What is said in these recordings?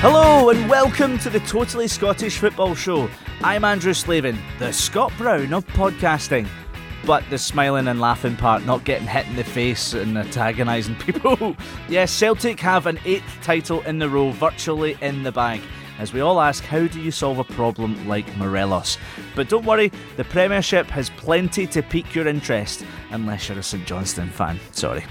Hello and welcome to the Totally Scottish Football Show. I'm Andrew Slavin, the Scott Brown of podcasting. But the smiling and laughing part, not getting hit in the face and antagonising people. yes, Celtic have an eighth title in the row, virtually in the bag. As we all ask, how do you solve a problem like Morelos? But don't worry, the Premiership has plenty to pique your interest, unless you're a St Johnstone fan. Sorry.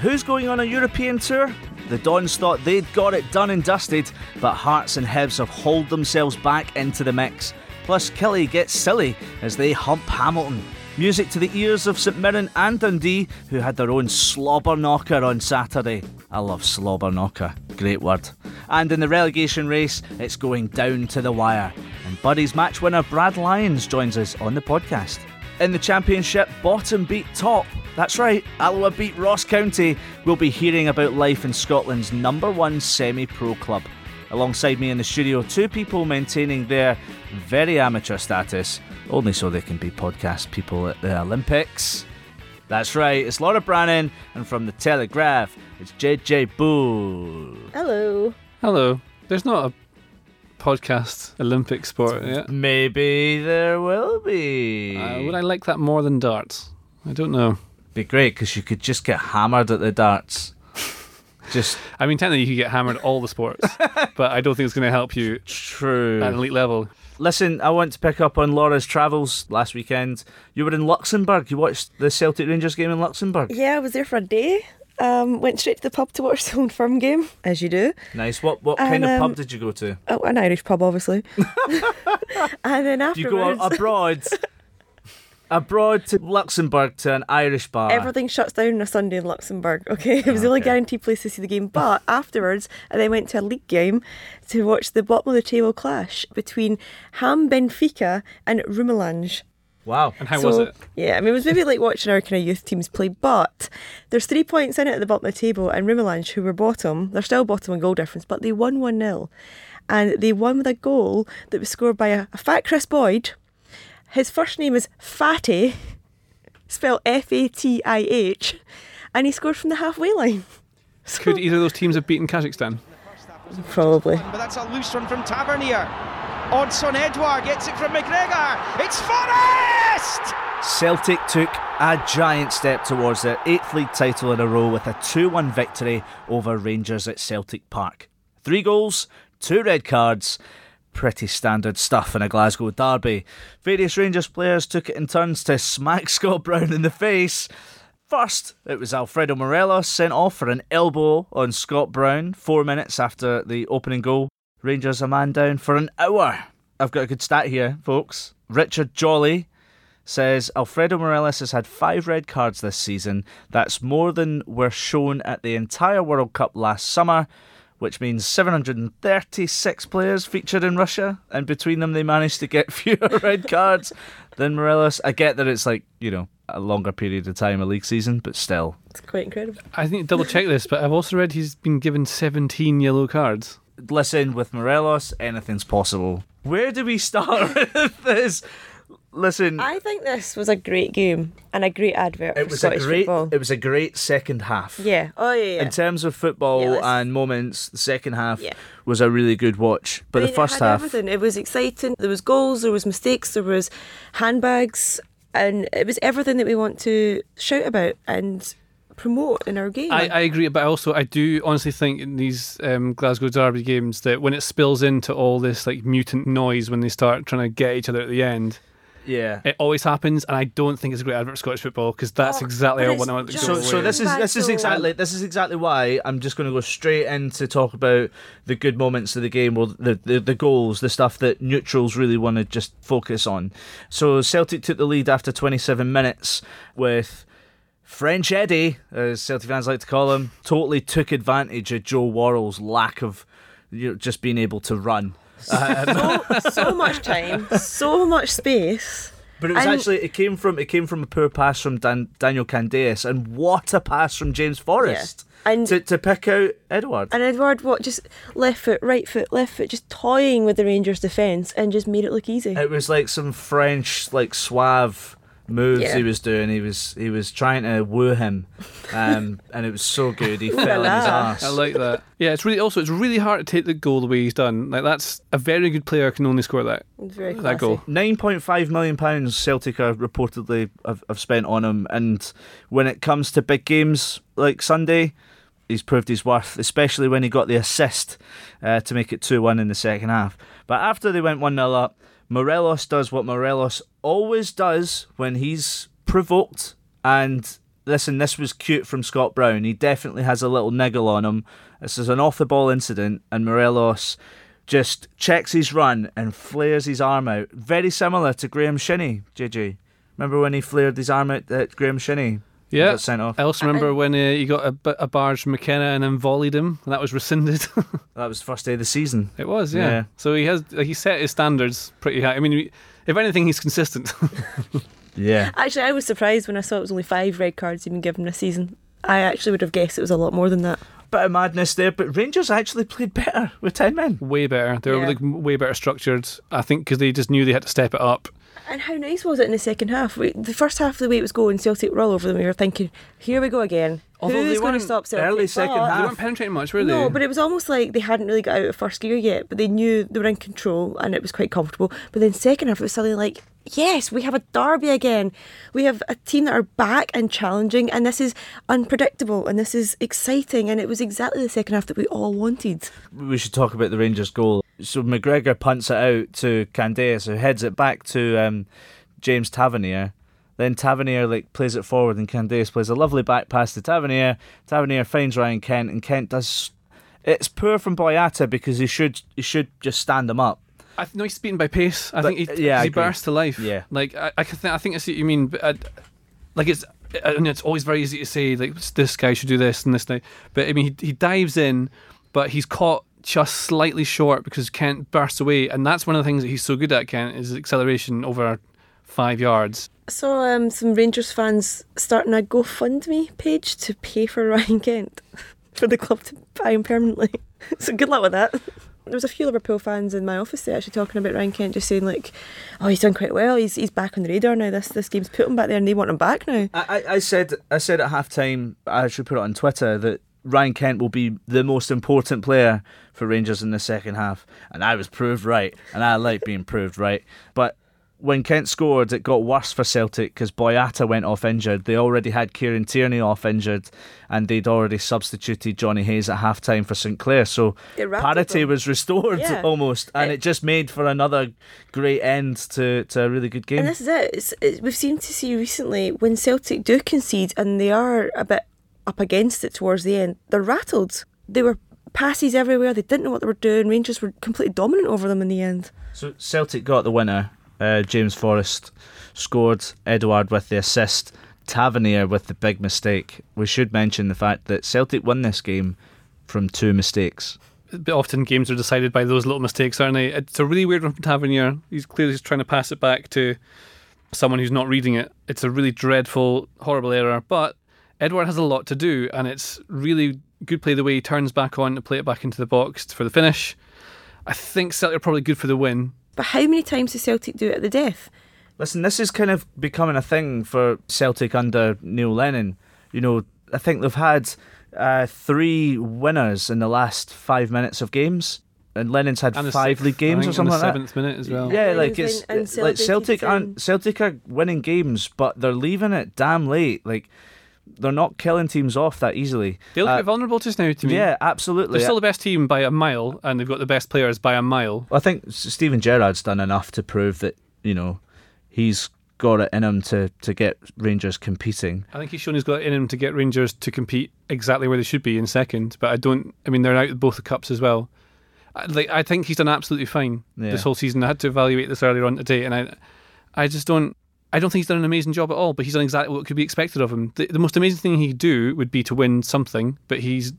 Who's going on a European tour? The Dons thought they'd got it done and dusted, but Hearts and Hibs have hauled themselves back into the mix. Plus, Killie gets silly as they hump Hamilton. Music to the ears of St Mirren and Dundee, who had their own slobber knocker on Saturday. I love slobber knocker, great word. And in the relegation race, it's going down to the wire. And Buddy's match winner Brad Lyons joins us on the podcast. In the Championship, bottom beat top. That's right, Alloa beat Ross County. We'll be hearing about life in Scotland's number one semi pro club. Alongside me in the studio, two people maintaining their very amateur status, only so they can be podcast people at the Olympics. That's right, it's Laura Brannan, and from the Telegraph, it's JJ Bull. Hello. Hello. There's not a podcast Olympic sport yet. Maybe there will be. Uh, would I like that more than darts? I don't know. Be great because you could just get hammered at the darts. Just I mean, technically, you could get hammered all the sports, but I don't think it's going to help you true. at an elite level. Listen, I want to pick up on Laura's travels last weekend. You were in Luxembourg. You watched the Celtic Rangers game in Luxembourg. Yeah, I was there for a day. Um, went straight to the pub to watch the Old Firm game, as you do. Nice. What what kind And, of um, pub did you go to? Oh, an Irish pub, obviously. and then Do you go afterwards, abroad? Abroad to Luxembourg to an Irish bar. everything shuts down on a Sunday in Luxembourg. Okay, it was the only Okay. guaranteed place to see the game. But afterwards, I then went to a league game to watch the bottom of the table clash between Hamm Benfica and Rumelange. Wow. And how was it? Yeah, I mean, it was maybe like watching our kind of youth teams play, but there's three points in it at the bottom of the table, and Rumelange, who were bottom, they're still bottom in goal difference, but they won 1 0. And they won with a goal that was scored by a, a fat Chris Boyd. His first name is Fatty, spelled F A T I H, and he scored from the halfway line. So, Could either of those teams have beaten Kazakhstan? probably. But that's a loose one from Tavernier. Odsonne Edouard gets it from McGregor. It's Forrest! Celtic took a giant step towards their eighth league title in a row with a 2 1 victory over Rangers at Celtic Park. Three goals, two red cards. Pretty standard stuff in a Glasgow derby. Various Rangers players took it in turns to smack Scott Brown in the face. First, it was Alfredo Morelos sent off for an elbow on Scott Brown four minutes after the opening goal. Rangers a man down for an hour. I've got a good stat here, folks. Richard Jolly says Alfredo Morelos has had five red cards this season. That's more than were shown at the entire World Cup last summer, which means 736 players featured in Russia, and between them they managed to get fewer red cards than Morelos. I get that it's like, you know, a longer period of time, a league season, but still. It's quite incredible. I think double check this, but I've also read he's been given 17 yellow cards. Listen, with Morelos, anything's possible. Where do we start with this? Listen, I think this was a great game and a great advert it for was Scottish a great football. it was a great second half. yeah. Oh, yeah, yeah. In terms of football Yeah, and moments, the second half Yeah. was a really good watch. But I the first it had half, everything. It was exciting. There was goals. There was mistakes. There was handbags, and it was everything that we want to shout about and promote in our game. I, I agree, but also I do honestly think in these um, Glasgow Derby games that when it spills into all this like mutant noise when they start trying to get each other at the end, yeah. it always happens, and I don't think it's a great advert for Scottish football because that's Oh, exactly what I want to just go So, so this is this is exactly this is exactly why I'm just going to go straight in to talk about the good moments of the game, or the, the the goals, the stuff that neutrals really want to just focus on. So Celtic took the lead after 27 minutes with French Eddie, as Celtic fans like to call him, totally took advantage of Joe Worrall's lack of you know, just being able to run. Um, so, so much time, so much space, But it was And- actually it came from it came from a poor pass from Dan, Daniel Candeias, and what a pass from James Forrest And- to to pick out Edouard. And Edouard, what, just left foot, right foot, left foot, just toying with the Rangers' defence and just made it look easy. It was like some French like suave moves Yeah. he was doing. He was he was trying to woo him, um, and it was so good. He fell on his ass. I like that. Yeah, it's really also it's really hard to take the goal the way he's done. Like that's a very good player can only score that. Very that goal. Nine point five million pounds Celtic are reportedly have, have spent on him, and when it comes to big games like Sunday, he's proved his worth, especially when he got the assist uh, to make it two one in the second half. But after they went one 0 up, Morelos does what Morelos always does when he's provoked. And listen, this was cute from Scott Brown. He definitely has a little niggle on him. This is an off the ball incident, and Morelos just checks his run and flares his arm out. Very similar to Graeme Shinnie, JJ. Remember when he flared his arm out at Graeme Shinnie? Yeah. Got sent off. I also remember when uh, he got a, a barge from McKenna and then volleyed him, and that was rescinded. That was the first day of the season. it was, yeah. Yeah. So he has like, he set his standards pretty high. I mean, if anything, he's consistent. Yeah. Actually, I was surprised when I saw it was only five red cards he'd been given this season. I actually would have guessed it was a lot more than that. Bit of madness there, but Rangers actually played better with 10 men. way better. They were Yeah. like way better structured. I think because they just knew they had to step it up. And how nice was it in the second half? We, the first half of the way it was going, Celtic were all over them. We were thinking, here we go again. Although they Who's going to stop Celtic? early second But- They weren't penetrating much, were they? No, but it was almost like they hadn't really got out of first gear yet, but they knew they were in control and it was quite comfortable. But then second half, it was suddenly like, yes, we have a derby again. We have a team that are back and challenging, and this is unpredictable and this is exciting. And it was exactly the second half that we all wanted. We should talk about the Rangers goal. So McGregor punts it out to Candeias, who heads it back to um, James Tavernier. Then Tavernier like plays it forward, and Candeias plays a lovely back pass to Tavernier. Tavernier finds Ryan Kent, and Kent does. It's poor from Boyata because he should he should just stand him up. I no, he's beaten by pace. I But, think he, uh, yeah, he agree. burst to life. Yeah. like I, I, th- I think I see what you mean. But I, like it's, uh, I mean, it's always very easy to say like this guy should do this and this thing. But I mean, he he dives in, but he's caught just slightly short because Kent bursts away, and that's one of the things that he's so good at. Kent is acceleration over five yards. I saw um, some Rangers fans starting a GoFundMe page to pay for Ryan Kent for the club to buy him permanently. so good luck with that. There was a few Liverpool fans in my office there actually talking about Ryan Kent, just saying like, "Oh, he's done quite well. He's he's back on the radar now. This this game's put him back there, and they want him back now." I, I I said I said at halftime I should put it on Twitter that Ryan Kent will be the most important player for Rangers in the second half, and I was proved right, and I like being proved right. But when Kent scored, it got worse for Celtic because Boyata went off injured. They already had Kieran Tierney off injured, and they'd already substituted Jonny Hayes at halftime for Sinclair. So It parity was restored Yeah. almost, and It- it just made for another great end to, to a really good game. And this is it. It's, it. We've seemed to see recently when Celtic do concede and they are a bit up against it towards the end, they're rattled. They were passes everywhere. They didn't know what they were doing. Rangers were completely dominant over them in the end. So Celtic got the winner. Uh, James Forrest scored. Edouard with the assist. Tavernier with the big mistake. We should mention the fact that Celtic won this game from two mistakes. But often games are decided by those little mistakes, aren't they? It's a really weird one from Tavernier. He's clearly just trying to pass it back to someone who's not reading it. It's a really dreadful, horrible error. But Edouard has a lot to do, and it's really good play the way he turns back on to play it back into the box for the finish. I think Celtic are probably good for the win. But how many times does Celtic do it at the death? Listen, this is kind of becoming a thing for Celtic under Neil Lennon. You know, I think they've had uh, three winners in the last five minutes of games, and Lennon's had And five sixth, league games think, or and something the like that. seventh minute as well. Yeah, And like he's it's and like Celtic aren't Celtic are winning games, but they're leaving it damn late. Like they're not killing teams off that easily. They look Uh, a bit vulnerable just now to me. yeah, absolutely. They're still the best team by a mile, and they've got the best players by a mile. I think S- Steven Gerrard's done enough to prove that you know he's got it in him to to get Rangers competing. I think he's shown he's got it in him to get Rangers to compete exactly where they should be in second. But I don't. I mean, they're out of both the cups as well. I, like I think he's done absolutely fine Yeah. this whole season. I had to evaluate this earlier on today, and I, I just don't. I don't think he's done an amazing job at all, but he's done exactly what could be expected of him. The, the most amazing thing he could do would be to win something, but he's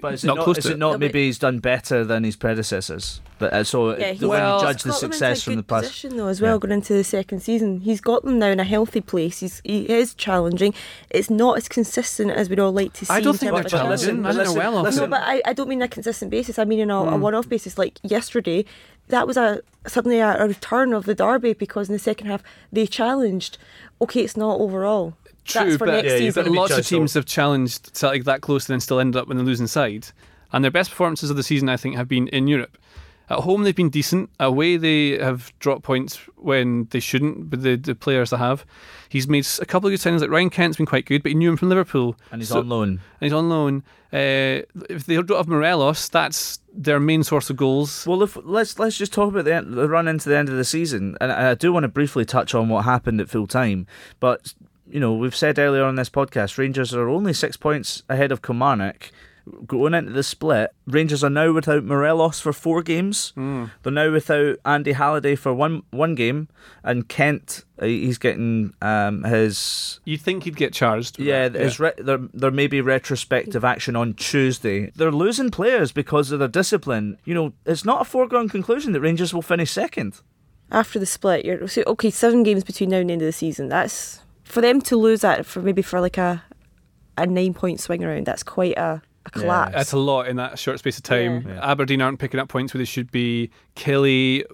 But is not it not, close is to it it. not maybe he's done better than his predecessors? But, uh, so Yeah, uh, he- when Well- you judge the success in from the past. position though as well Yeah. going into the second season. He's got them now in a healthy place. He's he is challenging. It's not as consistent as we'd all like to see. I don't think terms they're of challenging. I think listen, they're well off. listen. No, but I, I don't mean a consistent basis. I mean on a, a one-off basis. Like yesterday, that was a suddenly a, a return of the derby because in the second half they challenged. Okay, it's not overall. True, That's for but, next Yeah, you've season. got lots of judged teams have challenged to like that close and then still ended up in the losing side. And their best performances of the season, I think, have been in Europe. At home, they've been decent. Away, they have dropped points when they shouldn't, but the, the players that have. He's made a couple of good signings. Like Ryan Kent's been quite good, but he knew him from Liverpool. And he's So- on loan. And he's on loan. Uh, if they don't have Morelos, that's their main source of goals. Well, if, let's let's just talk about the, end, the run into the end of the season, and I, I do want to briefly touch on what happened at full time. But you know, we've said earlier on this podcast, Rangers are only six points ahead of Kilmarnock. Going into the split, Rangers are now without Morelos for four games. They're now without Andy Halliday for one one game, and Kent uh, he's getting um, his You think he'd get charged? for yeah, his Re- there, there may be retrospective action on Tuesday. They're losing players because of their discipline. You know, it's not a foregone conclusion that Rangers will finish second. after the split, you're so, okay. Seven games between now and the end of the season. That's for them to lose that for maybe for like a a nine point swing around. That's quite a, a collapse. That's a lot in that short space of time. Yeah. Aberdeen aren't picking up points where they should be. Killie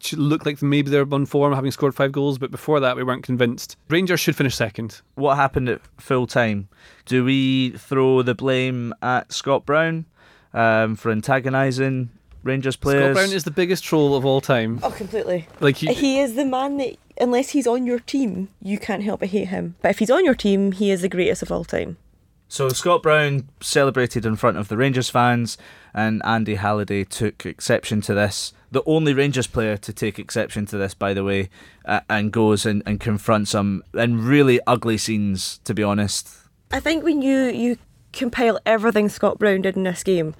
should look like maybe they're on form, having scored five goals, but before that we weren't convinced. Rangers should finish second. What happened at full time? Do we throw the blame at Scott Brown um, for antagonising Rangers players? Scott Brown is the biggest troll of all time. oh, completely. Like he, He is the man that unless he's on your team, you can't help but hate him. But if he's on your team, he is the greatest of all time. So Scott Brown celebrated in front of the Rangers fans, and Andy Halliday took exception to this. The only Rangers player to take exception to this, by the way, uh, and goes and, and confronts him in really ugly scenes. To be honest, I think when you you compile everything Scott Brown did in this game,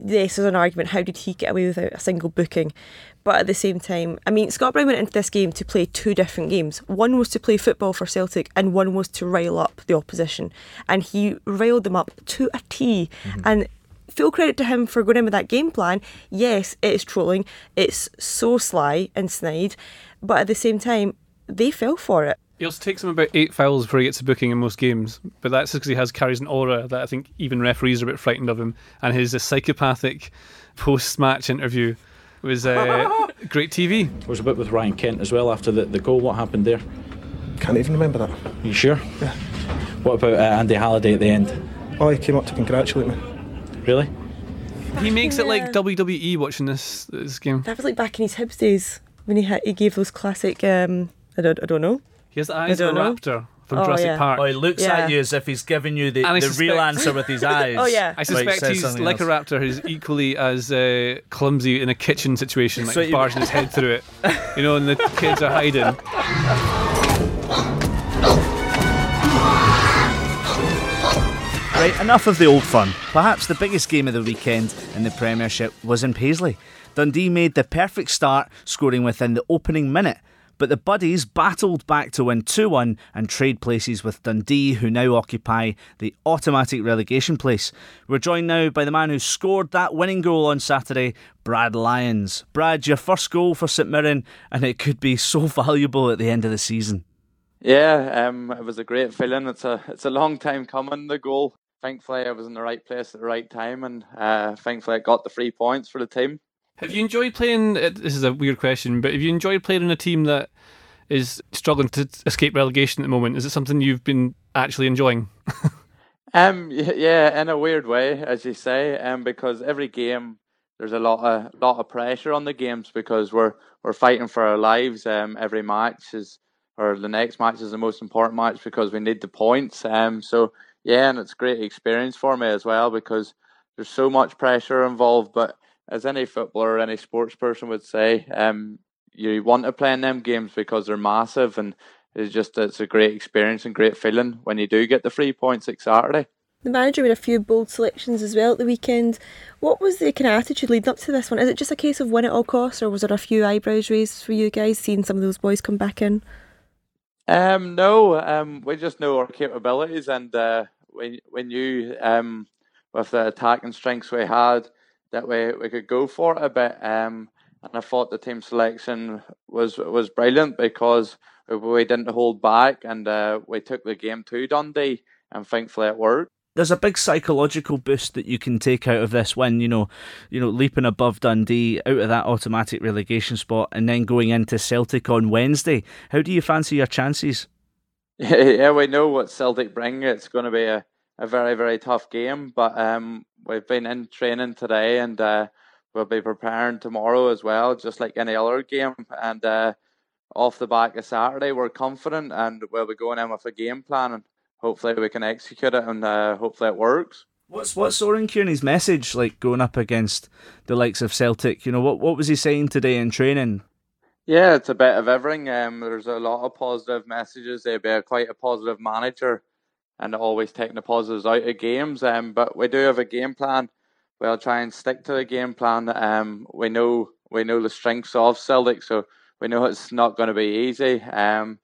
this is an argument. How did he get away without a single booking? But at the same time, I mean, Scott Brown went into this game to play two different games. One was to play football for Celtic, and one was to rile up the opposition. And he riled them up to a T. Mm-hmm. And full credit to him for going in with that game plan. Yes, it is trolling. It's so sly and snide, but at the same time, they fell for it. He also takes him about eight fouls before he gets a booking in most games, but that's just because he has carries an aura that I think even referees are a bit frightened of him. And his psychopathic post-match interview was uh, great TV. There was a bit with Ryan Kent as well after the, the goal. What happened there? Can't even remember that. you sure? Yeah. What about uh, Andy Halliday at the end? Oh, he came up to congratulate me. Really? He makes it like Yeah. WWE watching this this game. That was like back in his Hibs days when he had, he gave those classic. Um, I don't I don't know. He has the eyes I of a don't know. raptor from Oh, Jurassic yeah. Park. oh, he looks Yeah. at you as if he's giving you the, And I the real answer with his eyes. Oh, yeah. I suspect says he's something like a raptor who's equally as uh, clumsy in a kitchen situation, like So you- barging his head through it. You know, and the kids are hiding. Right, enough of the old fun. Perhaps the biggest game of the weekend in the Premiership was in Paisley. Dundee made the perfect start, scoring within the opening minute. But the Buddies battled back to win 2 1 and trade places with Dundee, who now occupy the automatic relegation place. We're joined now by the man who scored that winning goal on Saturday, Brad Lyons. Brad, your first goal for St Mirren, and it could be so valuable at the end of the season. Yeah, um, it was a great feeling. It's a it's a long time coming. The goal. Thankfully, I was in the right place at the right time, and uh, thankfully, I got the three points for the team. Have you enjoyed playing? uh, This is a weird question, but have you enjoyed playing in a team that is struggling to escape relegation at the moment? Is it something you've been actually enjoying? Um, yeah, in a weird way, as you say, um, because every game there's a lot of lot of pressure on the games because we're we're fighting for our lives. Um, every match is or the next match is the most important match because we need the points. Um, so yeah, and it's a great experience for me as well because there's so much pressure involved. But as any footballer or any sports person would say, um, you want to play in them games because they're massive and it's just it's a great experience and great feeling when you do get the three points like Saturday. The manager made a few bold selections as well at the weekend. What was the kind of attitude leading up to this one? Is it just a case of win at all costs, or was there a few eyebrows raised for you guys seeing some of those boys come back in? Um, no, um, we just know our capabilities, and uh, we we knew um, with the attacking strengths we had that we, we could go for it a bit. Um, and I thought the team selection was was brilliant because we, didn't hold back and uh, we took the game to Dundee, and thankfully it worked. There's a big psychological boost that you can take out of this win. You know, you know, leaping above Dundee out of that automatic relegation spot, and then going into Celtic on Wednesday. How do you fancy your chances? yeah, we know what Celtic bring. It's going to be a, a very very tough game, but um, we've been in training today and. Uh, we'll be preparing tomorrow as well, just like any other game. And uh, off the back of Saturday, we're confident and we'll be going in with a game plan and hopefully we can execute it and uh, hopefully it works. What's what's Oran Kearney's message like going up against the likes of Celtic? You know what what was he saying today in training? Yeah, it's a bit of everything. Um, there's a lot of positive messages. They'd be a, quite a positive manager, and always taking the positives out of games. Um, but we do have a game plan we'll try and stick to the game plan. Um, we know we know the strengths of Celtic, so we know it's not going to be easy. Um,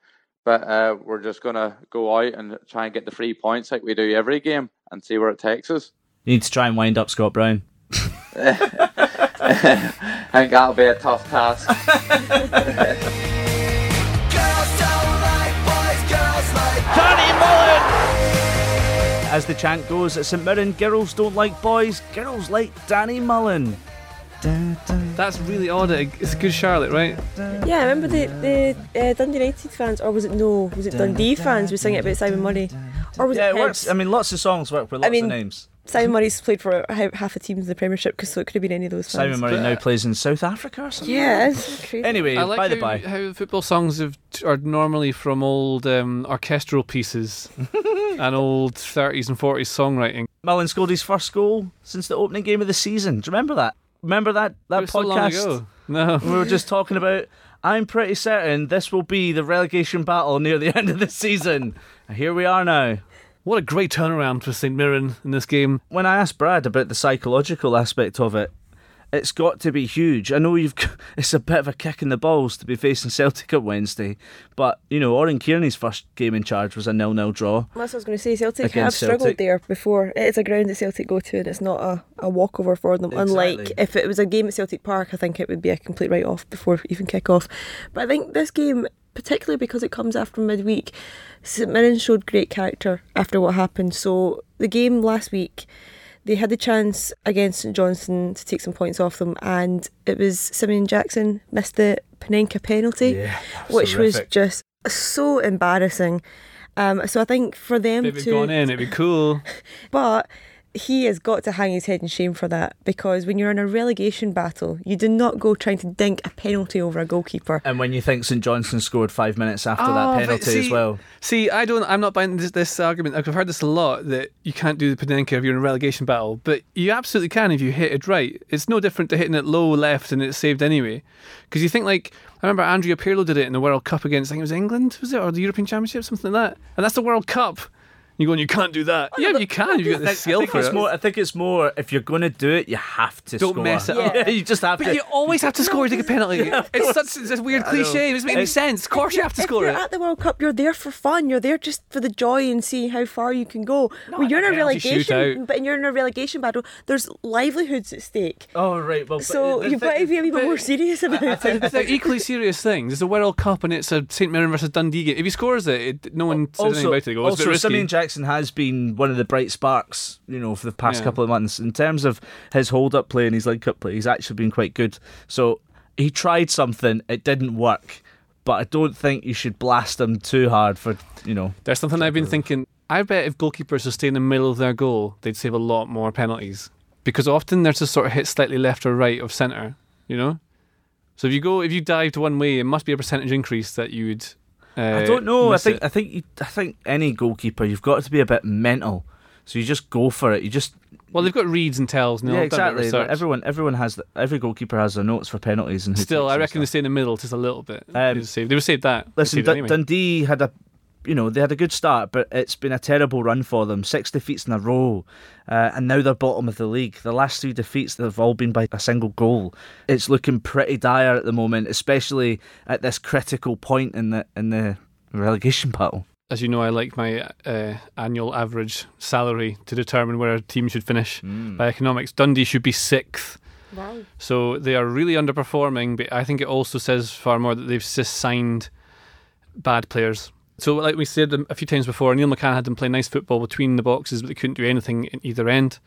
but uh, we're just going to go out and try and get the three points like we do every game and see where it takes us. You need to try and wind up Scott Brown. I think that'll be a tough task. As the chant goes at St Mirren, girls don't like boys, girls like Danny Mullen. That's really odd. It's a good Charlotte, right? Yeah, I remember the, the uh, Dundee United fans, or was it no? Was it Dundee fans were singing it about Simon Murray? Or was Yeah, it it works. I mean, lots of songs work with lots mean, of names. Simon Murray's played for half the teams in the Premiership, cause so it could have been any of those fans. Simon Murray now plays in South Africa or something. Yeah, it's crazy. Anyway, I like by how, the by, how football songs have, are normally from old um, orchestral pieces and old 30s and 40s songwriting. Mullen scored his first goal since the opening game of the season. Do you remember that? Remember that that It was so long podcast ago. No. we were just talking about? I'm pretty certain this will be the relegation battle near the end of the season. Here we are now. What a great turnaround for St Mirren in this game. when I asked Brad about the psychological aspect of it, it's got to be huge. I know you've it's a bit of a kick in the balls to be facing Celtic at Wednesday, but you know, Oran Kearney's first game in charge was a nil-nil draw. That's what I was going to say. Celtic have struggled Celtic. there before. It is a ground that Celtic go to, and it's not a, a walkover for them. Unlike if it was a game at Celtic Park, I think it would be a complete write off before even kick off. But I think this game, particularly because it comes after midweek, St Mirren showed great character after what happened. So the game last week. They had the chance against St Johnstone to take some points off them, and it was Simeon Jackson missed the Panenka penalty, which was horrific. just so embarrassing. Um, so I think for them If it had to, gone in, it'd be cool. but he has got to hang his head in shame for that because when you're in a relegation battle, you do not go trying to dink a penalty over a goalkeeper. And when you think St Johnstone scored five minutes after Oh, that but penalty as well, See, I don't. I'm not buying this, this argument. Like, I've heard this a lot that you can't do the Panenka if you're in a relegation battle, but you absolutely can if you hit it right. It's no different to hitting it low left and it's saved anyway. Because you think like I remember Andrea Pirlo did it in the World Cup against I think it was England, was it, or the European Championship, something like that. And that's the World Cup. You go and you can't do that. Oh, yeah, you can if you got the I skill think for it's it. more. I think it's more. If you're going to do it, you have to Don't score. mess it up. Yeah, you just have to. But you always have to score to take a penalty. it's such it's a weird cliche. It doesn't make any sense. Of course, you have to if score you're it. at the World Cup, you're there for fun. You're there just for the joy and seeing how far you can go. when you're in a penalty relegation, shootout. but you're in a relegation battle, there's livelihoods at stake. oh right, well, but So the you've got to be a wee bit more serious about it. It's like equally serious things. There's a World Cup and it's a St Mirren versus Dundee game. If he scores it, it no one oh, says anything about it. They go, it's a bit also risky. Simeon Jackson has been one of the bright sparks, you know, for the past Yeah. couple of months. In terms of his hold-up play and his link-up play, he's actually been quite good. So he tried something, it didn't work, but I don't think you should blast him too hard for, you know. There's something I've been thinking. I bet if goalkeepers would stay in the middle of their goal, they'd save a lot more penalties. Because often they're just sort of hit slightly left or right of centre, you know? So if you go, if you dived one way, it must be a percentage increase that you would. Uh, I don't know. I think it. I think you, I think any goalkeeper, you've got to be a bit mental. So you just go for it. You just Well, they've got reads and tells. And yeah, they've done a bit of exactly. Everyone everyone has the, every goalkeeper has their notes for penalties and Still, I reckon they stay in the middle just a little bit. Um, they would save that. Listen, save it Dun- anyway. Dundee had a, you know, they had a good start, but it's been a terrible run for them. Six defeats in a row, uh, and now they're bottom of the league. The last three defeats they've all been by a single goal. It's looking pretty dire at the moment, especially at this critical point in the in the relegation battle. As you know, I like my uh, annual average salary to determine where a team should finish by economics. Dundee should be sixth. Wow. So they are really underperforming, but I think it also says far more that they've just signed bad players. So, like we said a few times before, Neil McCann had them play nice football between the boxes, but they couldn't do anything in either end.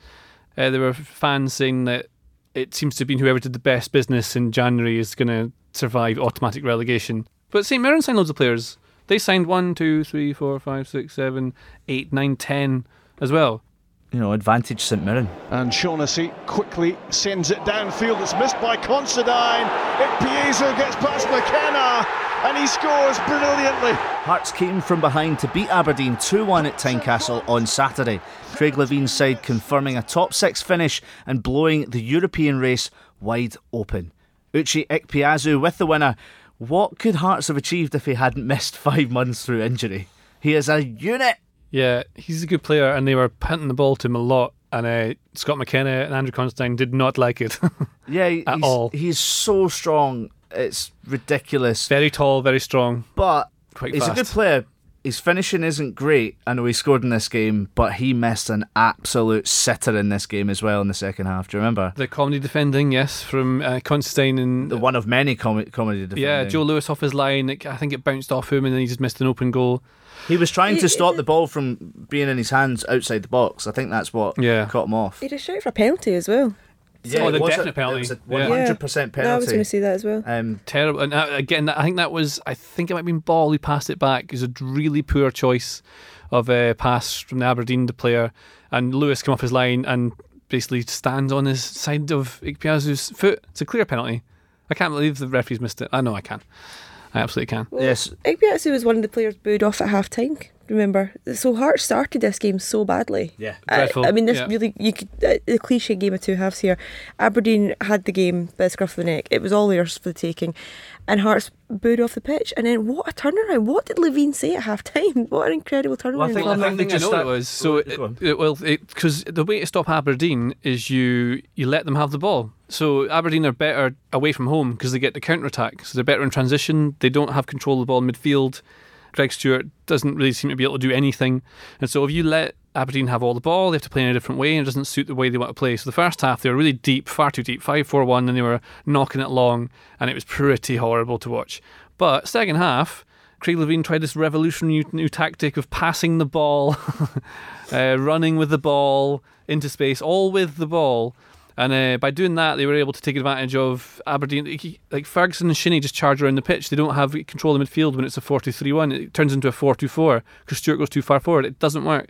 Uh, there were fans saying that it seems to have been whoever did the best business in January is going to survive automatic relegation. But St Mirren signed loads of players. They signed one, two, three, four, five, six, seven, eight, nine, ten as well. You know, advantage St Mirren. And Shaughnessy quickly sends it downfield. It's missed by Considine. Ikpeazu gets past McKenna and he scores brilliantly. Hearts came from behind to beat Aberdeen 2 1 at Tynecastle on Saturday. Craig Levein's side confirming a top six finish and blowing the European race wide open. Uche Ikpeazu with the winner. What could Hearts have achieved if he hadn't missed five months through injury? He is a unit. Yeah, he's a good player, and they were punting the ball to him a lot. And uh, Scott McKenna and Andrew Considine did not like it. Yeah, he's, At all. he's so strong. It's ridiculous. very tall, very strong. But Quite he's a good player. His finishing isn't great. I know he scored in this game, but he missed an absolute sitter in this game as well in the second half. Do you remember? The comedy defending, yes, from uh, Considine and The one of many com- comedy defending. yeah, Joe Lewis off his line. it- I think it bounced off him, and then he just missed an open goal. He was trying He- to stop the ball from being in his hands outside the box. I think that's what Yeah. caught him off. He had a shout for a penalty as well. Yeah, Oh, it the was a- definite penalty. It was a Yeah. 100% No, I was going to say that as well. Um, Terrible. And uh, again, I think that was. I think it might have been Ball who passed it back. It was a really poor choice of a pass from the Aberdeen player, and Lewis came off his line and basically stands on his side of Ikpeazu's foot. It's a clear penalty. I can't believe the referees missed it. I know I can. I absolutely can. yes, Ikpeazu was one of the players booed off at half time. Remember, so Hearts started this game so badly. Yeah. I, Dreadful, I mean, this yeah. really you could uh, the cliche game of two halves here. Aberdeen had the game by the scruff of the neck. It was all theirs for the taking, and Hearts booed off the pitch. And then what a turnaround! What did Levine say at half time? What an incredible turnaround! Well, I think- from I I think think they just know it was. So, it, it, well, because the way to stop Aberdeen is you you let them have the ball. So Aberdeen are better away from home because they get the counter attack. So they're better in transition. They don't have control of the ball in midfield. Greg Stewart doesn't really seem to be able to do anything. And so if you let Aberdeen have all the ball, they have to play in a different way, and it doesn't suit the way they want to play. So the first half they were really deep, far too deep, 5-4-1 and they were knocking it long, and it was pretty horrible to watch. But second half. Craig Levein tried this revolutionary new, tactic of passing the ball, uh, running with the ball into space, all with the ball. And uh, by doing that, they were able to take advantage of Aberdeen. Like Ferguson and Shinnie just charge around the pitch. They don't have control of the midfield when it's a 4 2 3 1. It turns into a 4 2 4 because Stewart goes too far forward. It doesn't work.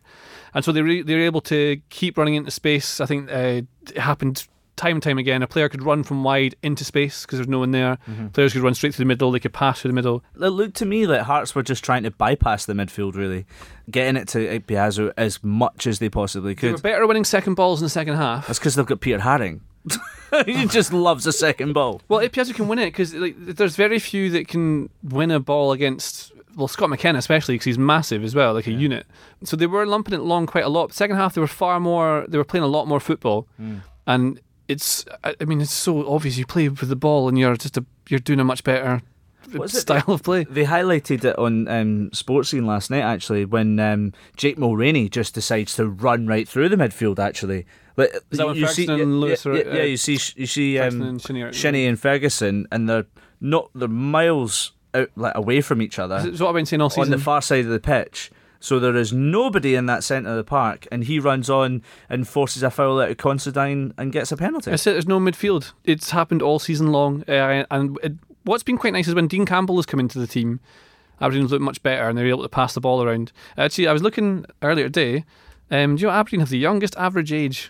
And so they, re- they were able to keep running into space. I think uh, it happened time and time again. A player could run from wide into space because there's no one there. Mm-hmm. Players could run straight through the middle. They could pass through the middle. It looked to me like Hearts were just trying to bypass the midfield, really, getting it to Ikpeazu as much as they possibly They were could. better winning second balls in the second half. That's because they've got Peter Haring. he just loves a second ball. Well, Piazza can win it because like, there's very few that can win a ball against. Well, Scott McKenna especially because he's massive as well, like a unit. So they were lumping it long quite a lot. Second half, they were far more. They were playing a lot more football, mm. and it's. I mean, it's so obvious. You play with the ball, and you're just a. You're doing a much better style of play. They highlighted it on um, Sportscene last night, actually, when um, Jake Mulraney just decides to run right through the midfield. Actually, but Is that you, you see, and yeah, Lewis yeah, are- yeah, uh, you see, you see um, and Shinnie and Ferguson, and they're not they're miles out, like away from each other It's what I've been saying all season. on the far side of the pitch. So there is nobody in that centre of the park, and he runs on and forces a foul out of Considine and gets a penalty. I said there's no midfield. It's happened all season long, uh, and it, what's been quite nice is when Dean Campbell has come into the team, Aberdeen's looked much better, and they're able to pass the ball around. Actually, I was looking earlier today. Um, do you know Aberdeen have the youngest average age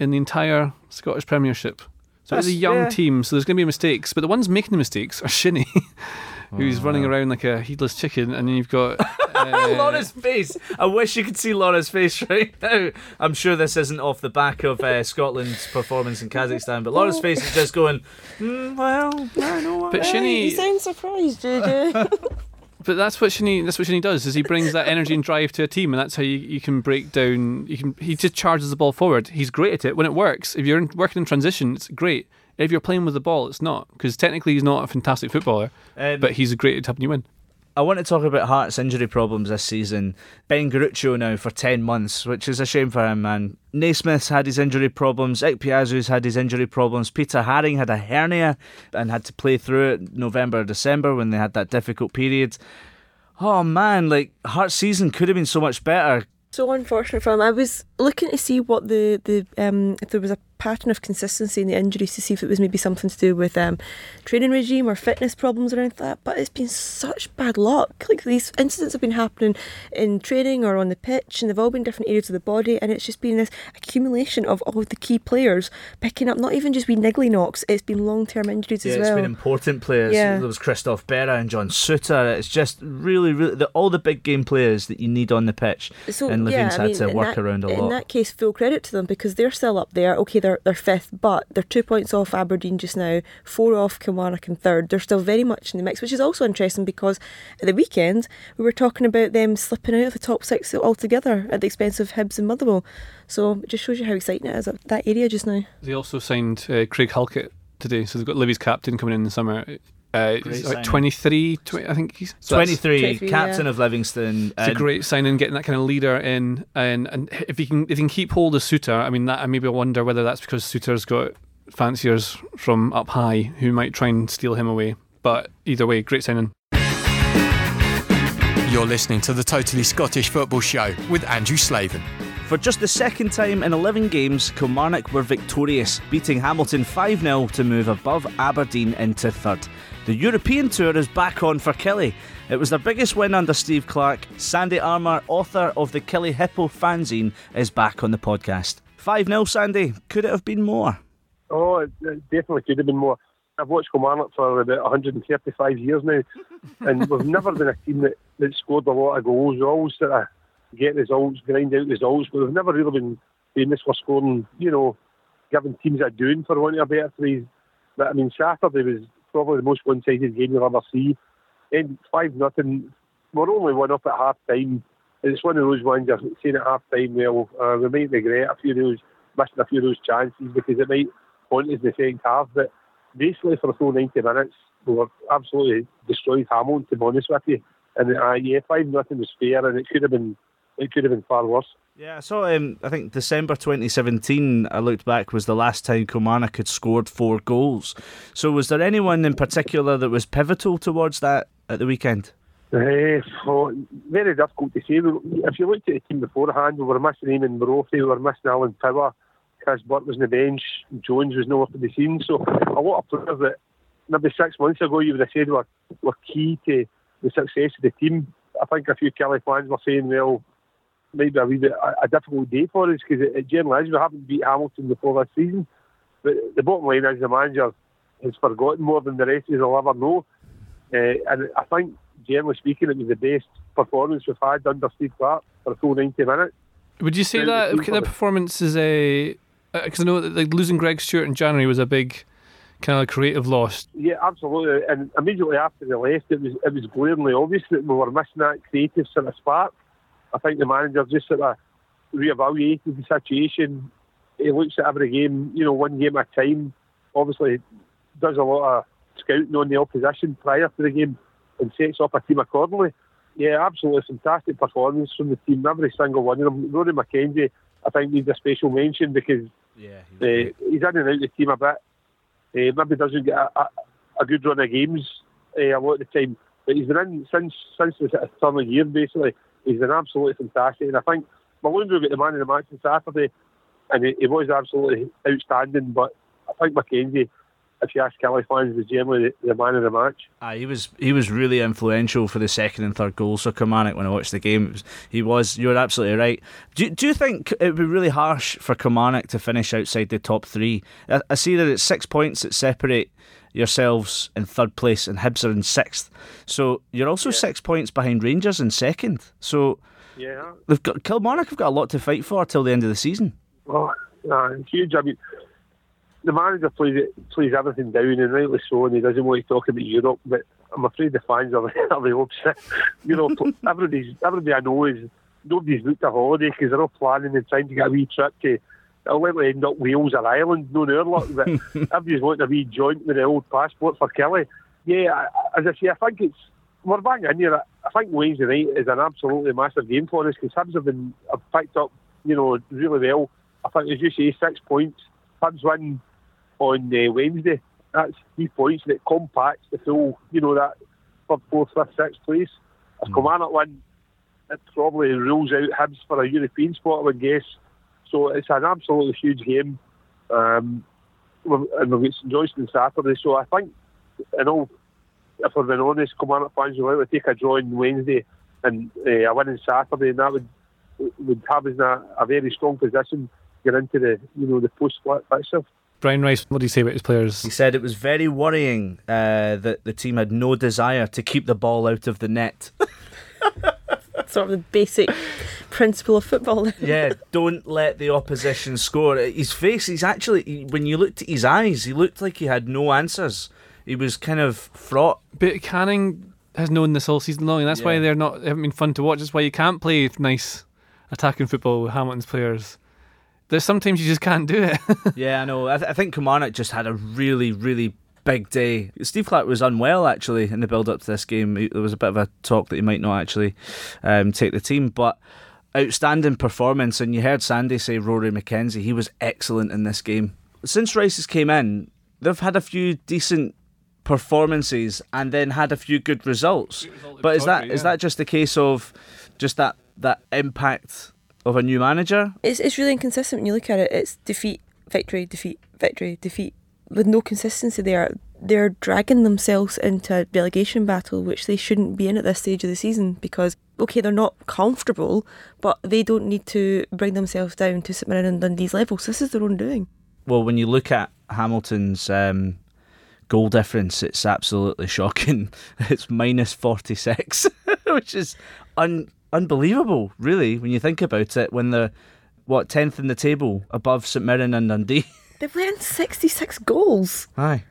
in the entire Scottish Premiership? So it's a young yeah. team, so there's going to be mistakes, but the ones making the mistakes are Shinnie, Who's running around like a heedless chicken, and then you've got uh, Laura's face. I wish you could see Laura's face right now. I'm sure this isn't off the back of uh, Scotland's performance in Kazakhstan, but Laura's face is just going, mm, well, I know what. But You Shinnie, sound surprised, JJ. But that's what Shinnie That's what Shinnie does. Is he brings that energy and drive to a team, and that's how you, you can break down. You can. He just charges the ball forward. He's great at it when it works. If you're in, working in transition, it's great. If you're playing with the ball, it's not because technically he's not a fantastic footballer, Um, but he's great at helping you win. I want to talk about Hearts' injury problems this season. Ben Garuccio now for 10 months, which is a shame for him, man. Naismith's had his injury problems. Ikpeazu's had his injury problems. Peter Haring had a hernia and had to play through it November, December when they had that difficult period. Oh man, like Hearts' season could have been so much better. So unfortunate for him. I was looking to see what the the um if there was a pattern of consistency in the injuries to see if it was maybe something to do with um, training regime or fitness problems or anything like that. But it's been such bad luck. Like these incidents have been happening in training or on the pitch, and they've all been different areas of the body, and it's just been this accumulation of all of the key players picking up. Not even just been niggly knocks; it's been long term injuries yeah, as well. It's been important players. Yeah. There was Christophe Berra and John Souttar. It's just really, really the, all the big game players that you need on the pitch. So and yeah, Levein's I had mean, to in work that, around a in lot. that case, full credit to them because they're still up there. Okay, they're they're fifth, but they're two points off Aberdeen just now, four off Kilmarnock in third. They're still very much in the mix, which is also interesting because at the weekend we were talking about them slipping out of the top six altogether at the expense of Hibs and Motherwell. So it just shows you how exciting it is at that area just now. They also signed uh, Craig Halkett today, so they've got Livi's captain coming in the summer. Uh, like 23, 20, I think he's so 23, 23, captain yeah. of Livingston. It's a great signing, getting that kind of leader in, and and if he can if he can keep hold of Souttar, I mean that I maybe wonder whether that's because Souttar's got fanciers from up high who might try and steal him away. But either way, great signing. You're listening to the Totally Scottish Football Show with Andrew Slavin. For just the second time in 11 games, Kilmarnock were victorious, beating Hamilton 5 0 to move above Aberdeen into third. The European tour is back on for Killie. It was their biggest win under Steve Clarke. Sandy Armour, author of the Killie Hippo fanzine, is back on the podcast. 5 0, Sandy. Could it have been more? Oh, it, it definitely could have been more. I've watched Kilmarnock for about 135 years now, and we've never been a team that, that scored a lot of goals. We always sort of get results, grind out results, but we've never really been famous for scoring, you know, giving teams a doing, for want of a better phrase. But I mean, Saturday was probably the most one sided game you'll ever see. And 5 nothing. We're only one up at half time. It's one of those ones you're saying at half time, well, uh, we might regret a few of those, missing a few of those chances because it might haunt us in the second half. But basically, for the full 90 minutes, we were absolutely destroyed Hamilton, to be honest with you. And uh, yeah, 5 nothing was fair, and it could have been it could have been far worse. Yeah, I saw. Um, I think December 2017. I looked back was the last time Kilmarnock had scored four goals. So, was there anyone in particular that was pivotal towards that at the weekend? Uh, so, very difficult to say. If you looked at the team beforehand, we were missing Eamonn Brophy, we were missing Alan Power, Chris Burke was on the bench, Jones was nowhere to be seen. So a lot of players that maybe six months ago you would have said were, were key to the success of the team. I think a few Killie fans were saying, well, maybe a wee bit a, a difficult day for us because it, it generally is. We haven't beat Hamilton before this season. But the bottom line is the manager has forgotten more than the rest of us will ever know. Uh, and I think, generally speaking, it was the best performance we've had under Steve Clarke for a full 90 minutes. Would you say that the that performance is a because I know that like losing Greg Stewart in January was a big kind of creative loss. Yeah, absolutely. And immediately after they left, it was it was glaringly obvious that we were missing that creative sort of spark. I think the manager just sort of reevaluated the situation. He looks at every game, you know, one game at a time. Obviously, does a lot of scouting on the opposition prior to the game and sets up a team accordingly. Yeah, absolutely fantastic performance from the team, every single one of them. Rory McKenzie, I think, needs a special mention because Yeah, uh, he's in and out of the team a bit. Uh, maybe doesn't get a, a, a good run of games uh, a lot of the time, but he's been in since since the turn of year basically. He's been absolutely fantastic, and I think Malone got the man of the match on Saturday, and he, he was absolutely outstanding. But I think McKenzie, if you ask Killie fans, was generally the, the man of the match. Ah, he was he was really influential for the second and third goals for Kilmarnock when I watched the game. Was, he was. You're absolutely right. Do do you think it would be really harsh for Kilmarnock to finish outside the top three? I, I see that it's six points that separate yourselves in third place and Hibs are in sixth. So you're also six points behind Rangers in second. So Yeah. they've got Kilmarnock have got a lot to fight for till the end of the season. Oh, nah, it's huge. I mean, the manager plays it, plays everything down, and rightly so, and he doesn't want to talk about Europe. But I'm afraid the fans are, the opposite. You know, everybody's everybody I know is nobody's booked a holiday because they're all planning and trying to get a wee trip to. It'll likely end up Wales or Ireland, no our luck. But everybody's wanting a wee joint with the old passport for Killie. Yeah, I- as I say, I think it's we're back in here. I think Wednesday night is an absolutely massive game for us because Hibs have been have picked up, you know, really well. I think, as you say, six points. Hibs win on uh, Wednesday. That's three points that compacts the full, you know, that third, fourth, fifth, sixth place. As Kilmarnock win, it probably rules out Hibs for a European spot, I would guess. So it's an absolutely huge game. Um, we've- and we've got St Johnstone Saturday. So I think, in all, if we're being honest, Kilmarnock fans will like to take a draw on Wednesday and uh, a win on Saturday, and that would would have us in a, a very strong position to get into the you know the post split fixture. Brian Rice, what do you say about his players? He said it was very worrying uh, that the team had no desire to keep the ball out of the net. Sort of the basic principle of football. yeah, don't let the opposition score. His face, he's actually, when you looked at his eyes, he looked like he had no answers. He was kind of fraught. But Canning has known this all season long, and that's why they're not they haven't been fun to watch. That's why you can't play nice attacking football with Hamilton's players. There's sometimes you just can't do it. yeah, I know. I, th- I think Kilmarnock just had a really, really big day. Steve Clarke was unwell actually in the build up to this game. There was a bit of a talk that he might not actually um, take the team, but outstanding performance. And you heard Sandy say Rory McKenzie. He was excellent in this game. Since Rice has came in, they've had a few decent performances and then had a few good results. But is that is yeah. that just a case of just that that impact of a new manager? It's it's really inconsistent when you look at it. It's defeat, victory, defeat, victory, defeat, with no consistency there. They're dragging themselves into a relegation battle, which they shouldn't be in at this stage of the season because okay, they're not comfortable, but they don't need to bring themselves down to St Mirren and Dundee's levels. This is their own doing. well, when you look at Hamilton's um, goal difference, it's absolutely shocking. It's minus 46, which is un- unbelievable, really, when you think about it. When they're, what, 10th in the table above St Mirren and Dundee. They've let in 66 goals. Aye.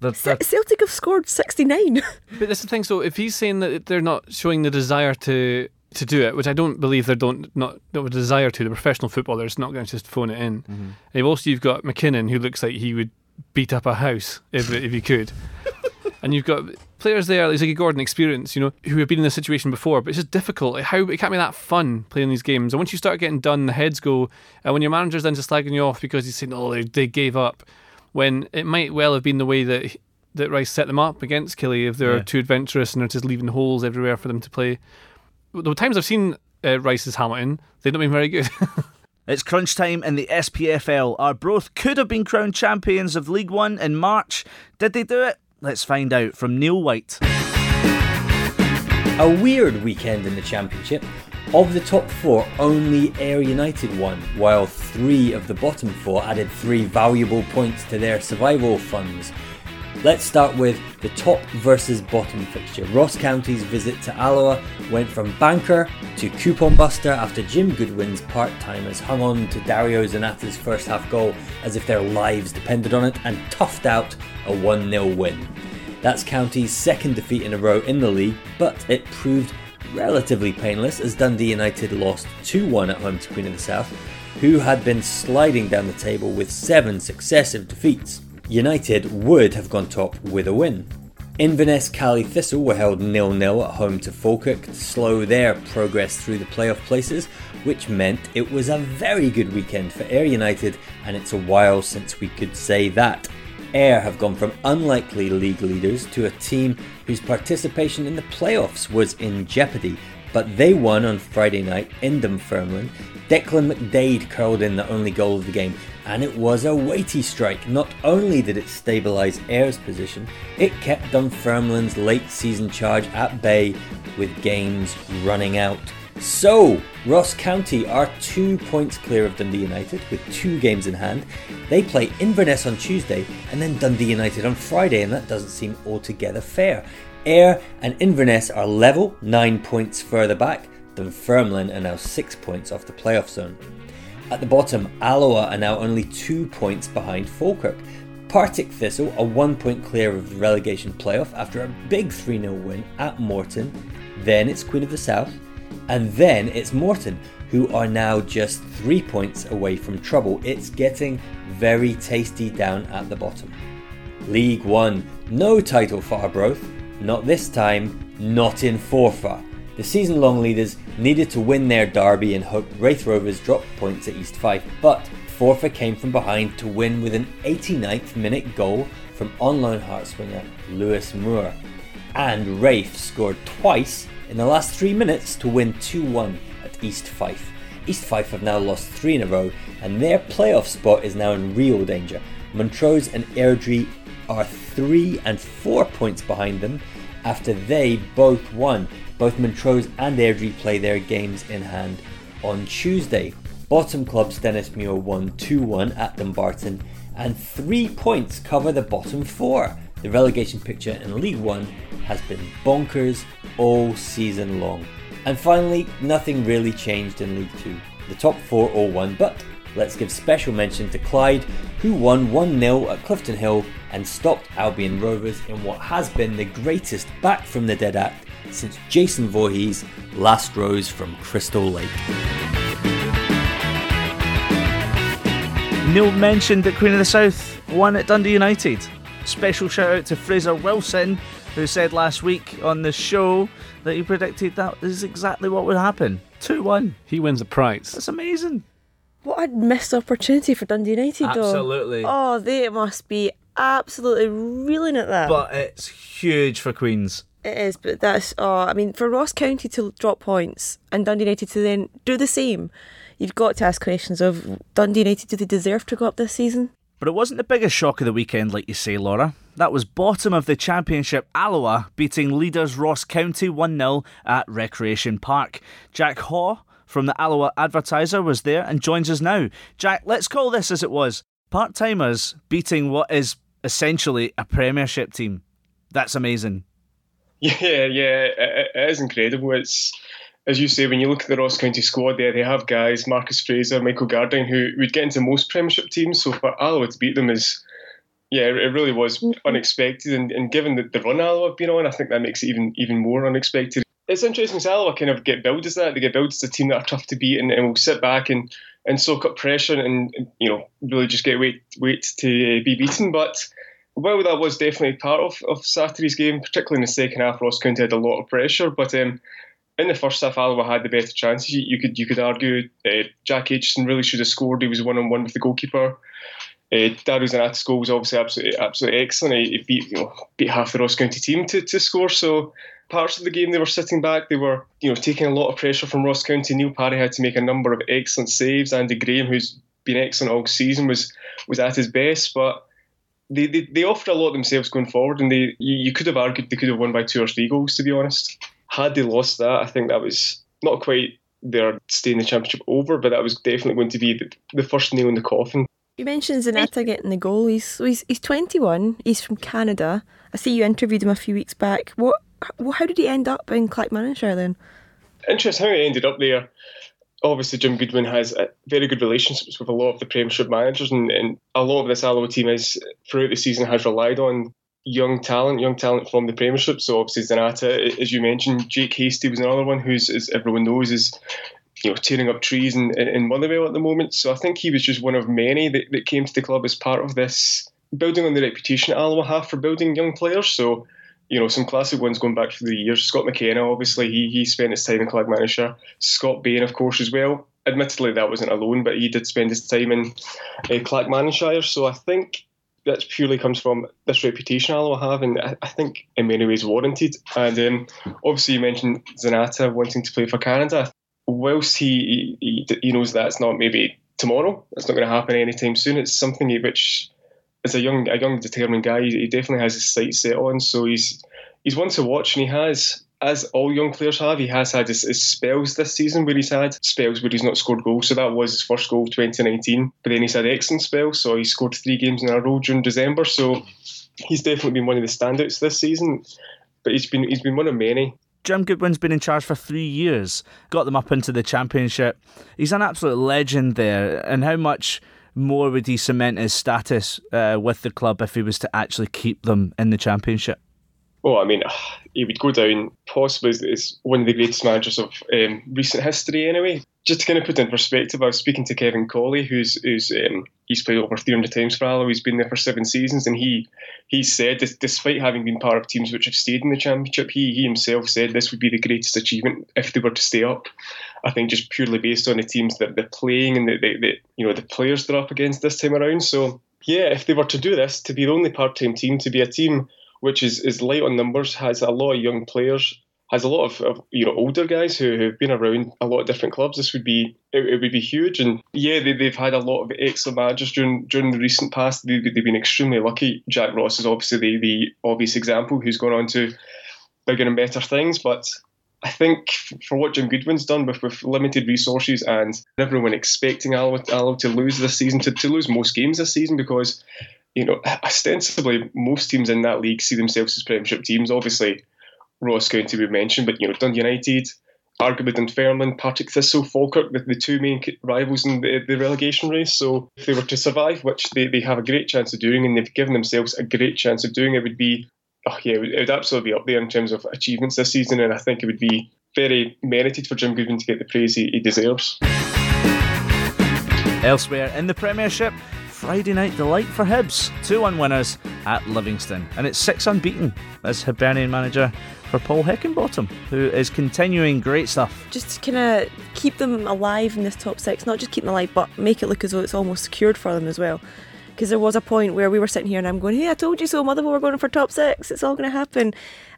They're, Ce- Celtic have scored 69. But that's the thing. So if he's saying that they're not showing the desire to to do it, which I don't believe they don't not don't have a desire to, the professional footballers not going to just phone it in. Mm-hmm. And also you've got McKinnon who looks like he would beat up a house if if he could. and you've got players there, like Ziggy Gordon, experience, you know, who have been in this situation before. But it's just difficult. Like, how it can't be that fun playing these games. And once you start getting done, the heads go. And when your manager's then just slagging you off because he's saying, "Oh, they, they gave up," when it might well have been the way that that Rice set them up against Killie if they're Yeah. too adventurous and they're just leaving holes everywhere for them to play. The times I've seen uh, Rice's Hamilton, they've not been very good. It's crunch time in the SPFL. Our Arbroath could have been crowned champions of League One in March. Did they do it? Let's find out from Neil White. A weird weekend in the Championship. Of the top four, only Ayr United won, while three of the bottom four added three valuable points to their survival funds. Let's start with the top versus bottom fixture. Ross County's visit to Alloa went from banker to coupon buster after Jim Goodwin's part timers hung on to Dario Zanatta's first half goal as if their lives depended on it and toughed out a 1 0 win. That's County's second defeat in a row in the league, but it proved relatively painless as Dundee United lost 2 1 at home to Queen of the South, who had been sliding down the table with seven successive defeats. United would have gone top with a win. Inverness Caley Thistle were held nil-nil at home to Falkirk to slow their progress through the playoff places, which meant it was a very good weekend for Ayr United, and it's a while since we could say that. Ayr have gone from unlikely league leaders to a team whose participation in the playoffs was in jeopardy, but they won on Friday night in Dunfermline. Declan McDaid curled in the only goal of the game, and it was a weighty strike. Not only did it stabilise Ayr's position, it kept Dunfermline's late season charge at bay with games running out. So, Ross County are two points clear of Dundee United with two games in hand. They play Inverness on Tuesday and then Dundee United on Friday, and that doesn't seem altogether fair. Ayr and Inverness are level, nine points further back. than Dunfermline are now six points off the playoff zone. At the bottom, Alloa are now only two points behind Falkirk. Partick Thistle are one point clear of the relegation playoff after a big 3 0 win at Morton. Then it's Queen of the South. And then it's Morton, who are now just three points away from trouble. It's getting very tasty down at the bottom. League One, no title for Arbroath. Not this time. not in Forfar. The season long leaders needed to win their derby and hope Raith Rovers dropped points at East Fife, but Forfar came from behind to win with an 89th minute goal from on loan Hearts winger Lewis Moore. And Raith scored twice in the last three minutes to win 2 1 at East Fife. East Fife have now lost three in a row, and their playoff spot is now in real danger. Montrose and Airdrie are three and four points behind them after they both won. Both Montrose and Airdrie play their games in hand on Tuesday. Bottom club Stenhousemuir won 2 1 at Dumbarton, and three points cover the bottom four. The relegation picture in League One has been bonkers all season long. And finally, nothing really changed in League Two. The top four all won, but let's give special mention to Clyde, who won 1 0 at Clifton Hill and stopped Albion Rovers in what has been the greatest back from the dead act since Jason Voorhees last rose from Crystal Lake. Neil mentioned that Queen of the South won at Dundee United. Special shout out to Fraser Wilson, who said last week on the show that he predicted that is exactly what would happen. 2 1. He wins the prize. That's amazing. What a missed opportunity for Dundee United, though. Absolutely. Oh, they must be absolutely reeling at that. But it's huge for Queens. It is, but that's oh, I mean, for Ross County to drop points and Dundee United to then do the same, you've got to ask questions of Dundee United. Do they deserve to go up this season? But it wasn't the biggest shock of the weekend, like you say, Laura. That was bottom of the championship Alloa beating leaders Ross County 1 0 at Recreation Park. Jack Haw from the Alloa Advertiser was there and joins us now. Jack, let's call this as it was part timers beating what is essentially a Premiership team. That's amazing. Yeah, yeah, it, it is incredible. It's as you say, when you look at the Ross County squad there, they have guys, Marcus Fraser, Michael Gardyne, who would get into most Premiership teams. So for Alloa to beat them is, yeah, it really was unexpected. And, and given the, the run Alloa have been on, I think that makes it even even more unexpected. It's interesting because Alloa kind of get billed as that. They get billed as a team that are tough to beat and, and will sit back and, and soak up pressure and, and you know really just get wait wait to be beaten. But well, that was definitely part of, of Saturday's game, particularly in the second half. Ross County had a lot of pressure, but um, in the first half, Alloa had the better chances. You, you could you could argue uh, Jack Aitchison really should have scored. He was one on one with the goalkeeper. Uh, Darius Zanatta's goal was obviously absolutely absolutely excellent. He, he beat you know beat half the Ross County team to, to score. So parts of the game they were sitting back. They were you know taking a lot of pressure from Ross County. Neil Parry had to make a number of excellent saves. Andy Graham, who's been excellent all season, was was at his best, but they, they, they offered a lot themselves going forward, and they you, you could have argued they could have won by two or three goals. To be honest, had they lost that, I think that was not quite their stay in the championship over, but that was definitely going to be the, the first nail in the coffin. You mentioned Zanatta getting the goal. He's he's, he's 21. He's from Canada. I see you interviewed him a few weeks back. What? How did he end up in Clackmannanshire then? Interesting how he ended up there obviously Jim Goodwin has very good relationships with a lot of the Premiership managers, and, and a lot of this Alloa team is throughout the season has relied on young talent, young talent from the Premiership. So obviously Zanatta, as you mentioned, Jake Hastie was another one who's, as everyone knows, is you know tearing up trees in, in Motherwell at the moment. So I think he was just one of many that, that came to the club as part of this building on the reputation Alloa have for building young players. So you know, some classic ones going back through the years. Scott McKenna, obviously, he he spent his time in Clackmannanshire. Scott Bain, of course, as well. Admittedly, that wasn't alone, but he did spend his time in uh. So I think that purely comes from this reputation Alloa have, and I, I think in many ways warranted. And um, obviously, you mentioned Zanatta wanting to play for Canada. Whilst he, he he knows that's not maybe tomorrow, it's not going to happen anytime soon. It's something which as a young, a young, determined guy, he, definitely has his sights set on. So he's he's one to watch, and he has, as all young players have, he has had his, his, spells this season where he's had spells where he's not scored goals. So that was his first goal, of 2019. But then he's had excellent spells. So he scored three games in a row during December. So he's definitely been one of the standouts this season. But he's been he's been one of many. Jim Goodwin's been in charge for three years, got them up into the championship. He's an absolute legend there, and how much more would he cement his status uh, with the club if he was to actually keep them in the championship? Well, I mean, he would go down possibly as one of the greatest managers of um, recent history. Anyway, just to kind of put in perspective, I was speaking to Kevin Cawley, who's who's um, he's played over 300 times for Alloa. He's been there for seven seasons, and he he said, despite having been part of teams which have stayed in the championship, he he himself said this would be the greatest achievement if they were to stay up. I think just purely based on the teams that they're playing and the, the, the you know the players they're up against this time around. So yeah, if they were to do this, to be the only part-time team, to be a team which is, is light on numbers, has a lot of young players, has a lot of, of you know older guys who have been around a lot of different clubs. This would be it, it would be huge. And yeah, they, they've had a lot of excellent managers during during the recent past. They, they've been extremely lucky. Jack Ross is obviously the, the obvious example who's gone on to bigger and better things, but. I think for what Jim Goodwin's done with, with limited resources and everyone expecting Alloa to lose this season, to, to lose most games this season, because you know ostensibly most teams in that league see themselves as Premiership teams. Obviously, Ross County we mentioned, but you know Dundee United, arguably Dunfermline, Partick Thistle, Falkirk, the, the two main rivals in the, the relegation race. So if they were to survive, which they, they have a great chance of doing, and they've given themselves a great chance of doing, it would be, oh yeah, it would, it would absolutely be up there in terms of achievements this season, and I think it would be very merited for Jim Goodwin to get the praise he, he deserves. Elsewhere in the Premiership, Friday night delight for Hibs. 2 1 winners at Livingston. And it's six unbeaten as Hibernian manager for Paul Heckingbottom, who is continuing great stuff. Just to kind of keep them alive in this top six, not just keep them alive, but make it look as though it's almost secured for them as well. Because there was a point where we were sitting here and I'm going, hey, I told you so, Motherwell were going for top six, it's all going to happen.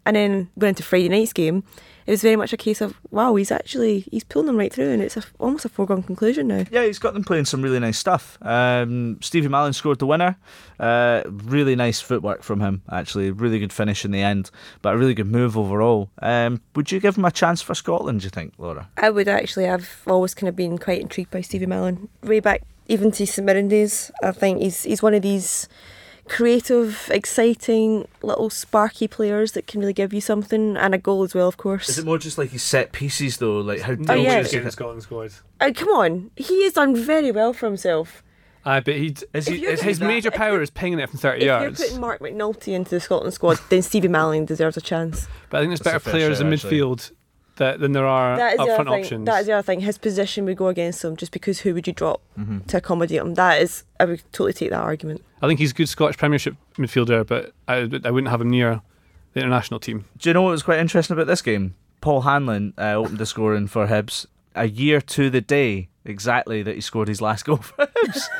And then went into Friday night's game it was very much a case of wow, he's actually he's pulling them right through, and it's a, almost a foregone conclusion now. Yeah, he's got them playing some really nice stuff. Um, Stevie Mallan scored the winner. Uh, really nice footwork from him, actually. Really good finish in the end, but a really good move overall. Um, would you give him a chance for Scotland? Do you think, Laura? I would actually. I've always kind of been quite intrigued by Stevie Mallan. Way back even to St Mirren days, I think he's he's one of these creative, exciting, little sparky players that can really give you something and a goal as well, of course. Is it more just like his set pieces though? Like how? Oh, yeah. getting Scotland squad. Oh, come on, he has done very well for himself. I uh, but he is he, his that, major power is pinging it from thirty if yards. If you're putting Marc McNulty into the Scotland squad, then Stevie Mallan deserves a chance. But I think there's That's better players in midfield that, than there are that is upfront the options. That is the other thing. His position would go against him just because who would you drop mm-hmm. to accommodate him? That is, I would totally take that argument. I think he's a good Scottish Premiership midfielder, but I, I wouldn't have him near the international team. Do you know what was quite interesting about this game? Paul Hanlon uh, opened the scoring for Hibs a year to the day exactly that he scored his last goal for Hibs.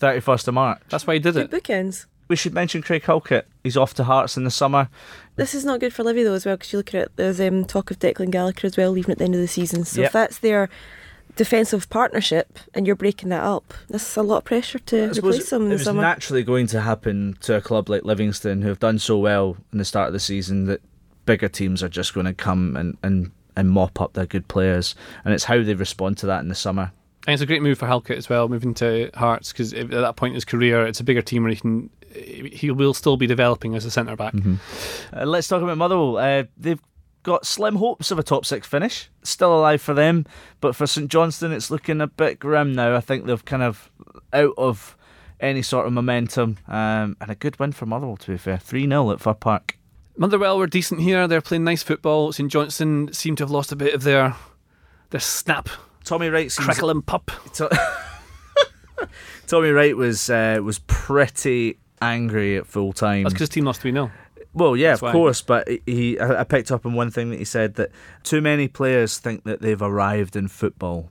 31st of March. That's why he did Good it. Bookends. We should mention Craig Halkett. He's off to Hearts in the summer. This is not good for Livi though as well because you look at it. There's um, talk of Declan Gallagher as well leaving at the end of the season. So yep. if that's their defensive partnership and you're breaking that up, that's a lot of pressure to replace them in the summer. It was naturally going to happen to a club like Livingston who have done so well in the start of the season that bigger teams are just going to come and, and, and mop up their good players. And it's how they respond to that in the summer. And it's a great move for Halkett as well, moving to Hearts because at that point in his career, it's a bigger team where he can he will still be developing as a centre back. Mm-hmm. Uh, let's talk about Motherwell. Uh, they've got slim hopes of a top six finish. Still alive for them, but for St Johnstone, it's looking a bit grim now. I think they've kind of out of any sort of momentum, um, and a good win for Motherwell. To be fair, three 0 at Fir Park. Motherwell were decent here. They're playing nice football. St Johnstone seem to have lost a bit of their their snap. Tommy Wright seems crackle and pop. Tommy Wright was uh, was pretty angry at full time. That's because team lost 3 0. Well, yeah, That's of why. course, but he I picked up on one thing that he said that too many players think that they've arrived in football.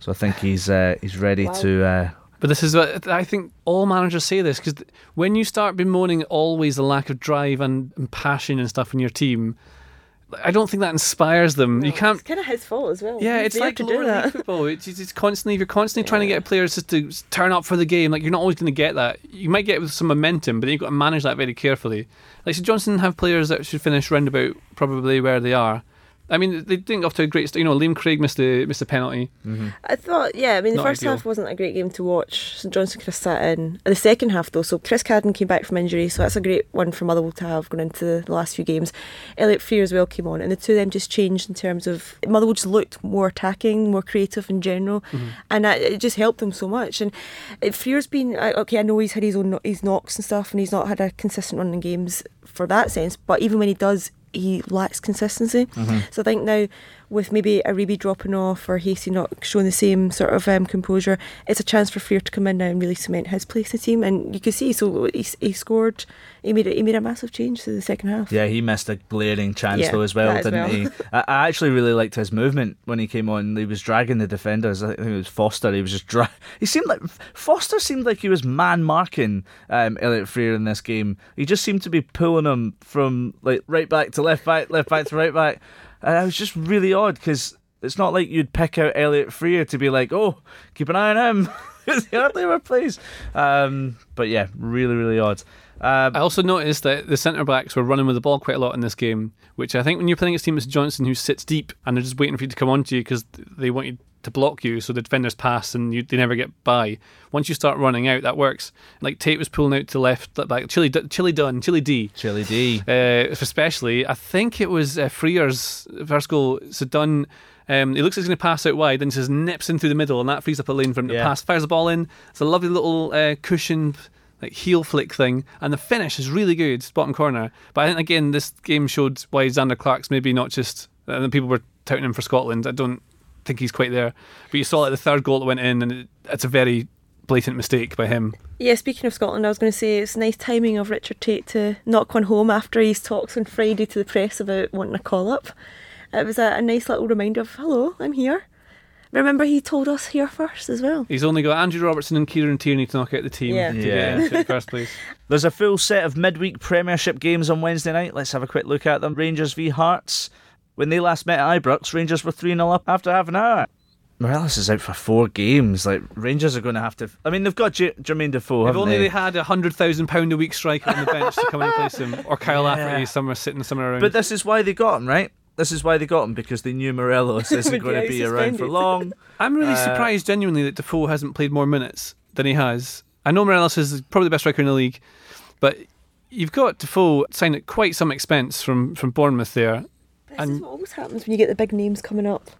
So I think he's uh, he's ready wow. to. Uh, but this is what I think all managers say this because when you start bemoaning always the lack of drive and, and passion and stuff in your team, I don't think that inspires them. No, you can't. It's kind of his fault as well. Yeah, it's like to do that. football. It's, it's constantly you're constantly yeah. trying to get players just to turn up for the game. Like you're not always going to get that. You might get it with some momentum, but then you've got to manage that very carefully. Like St Johnstone have players that should finish roundabout probably where they are, I mean, they didn't go off to a great start. You know, Liam Craig missed the missed the penalty. Mm-hmm. I thought, yeah, I mean, the Not first ideal. half wasn't a great game to watch. St Johnstone could have sat in. The second half, though, so Chris Cadden came back from injury, so that's a great one for Motherwell to have going into the last few games. Elliot Frear as well came on, and the two of them just changed in terms of Motherwell just looked more attacking, more creative in general, Mm-hmm. and that, it just helped them so much. And it, Frear's been okay. I know he's had his own his knocks and stuff, and he's not had a consistent run in games for that sense. But even when he does, he lacks consistency. Mm-hmm. So I think now with maybe a Aribi dropping off or Hastie not showing the same sort of um, composure, it's a chance for Frear to come in now and really cement his place in the team. And you can see, so he, he scored, he made, a, he made a massive change to the second half. Yeah, he missed a glaring chance Yeah, though as well, didn't well. he? I, I actually really liked his movement when he came on. He was dragging the defenders. I think it was Foster. He was just dra- He seemed like Foster seemed like he was man marking um, Elliot Frear in this game. He just seemed to be pulling him from like right back to left back, left back to right back. And it was just really odd because it's not like you'd pick out Elliot Frear to be like, oh, keep an eye on him. Because he hardly plays. Um, but yeah, really, really odd. Um, I also noticed that the centre backs were running with the ball quite a lot in this game, which I think when you're playing against St Johnstone who sits deep and they're just waiting for you to come onto you because they want you to block you, so the defenders pass and you, they never get by. Once you start running out, that works. Like Tait was pulling out to left, back. Chili, Chili Dunne, Chili D, Chili D. uh, especially. I think it was uh, Frear's first goal. So Dunne. Um, he looks like he's going to pass out wide and just nips in through the middle, and that frees up a lane for him to Yeah. pass. Fires the ball in. It's a lovely little uh, cushioned like heel flick thing, and the finish is really good, bottom corner. But I think again, this game showed why Zander Clark's maybe not just. And people were touting him for Scotland. I don't think he's quite there. But you saw like the third goal that went in, and it, it's a very blatant mistake by him. Yeah, speaking of Scotland, I was going to say it's nice timing of Richard Tait to knock one home after his talks on Friday to the press about wanting a call up. It was a, a nice little reminder of, hello, I'm here. Remember, he told us here first as well. He's only got Andrew Robertson and Kieran Tierney to knock out the team Yeah. to Yeah. get into first place. There's a full set of midweek Premiership games on Wednesday night. Let's have a quick look at them. Rangers v Hearts. When they last met at Ibrox, Rangers were 3 0 up after half an hour. Morelos is out for four games. Like Rangers are going to have to. I mean, they've got J- Jermaine Defoe. If haven't only they? they had a hundred thousand pound a week striker on the bench to come and replace him, or Kyle Yeah. Lafferty somewhere sitting somewhere around. But this is why they got him, right? This is why they got him because they knew Morelos isn't going to be out around for long. I'm really Uh, surprised, genuinely, that Defoe hasn't played more minutes than he has. I know Morelos is probably the best striker in the league, but you've got Defoe signed at quite some expense from, from Bournemouth there. This And- is what always happens when you get the big names coming up.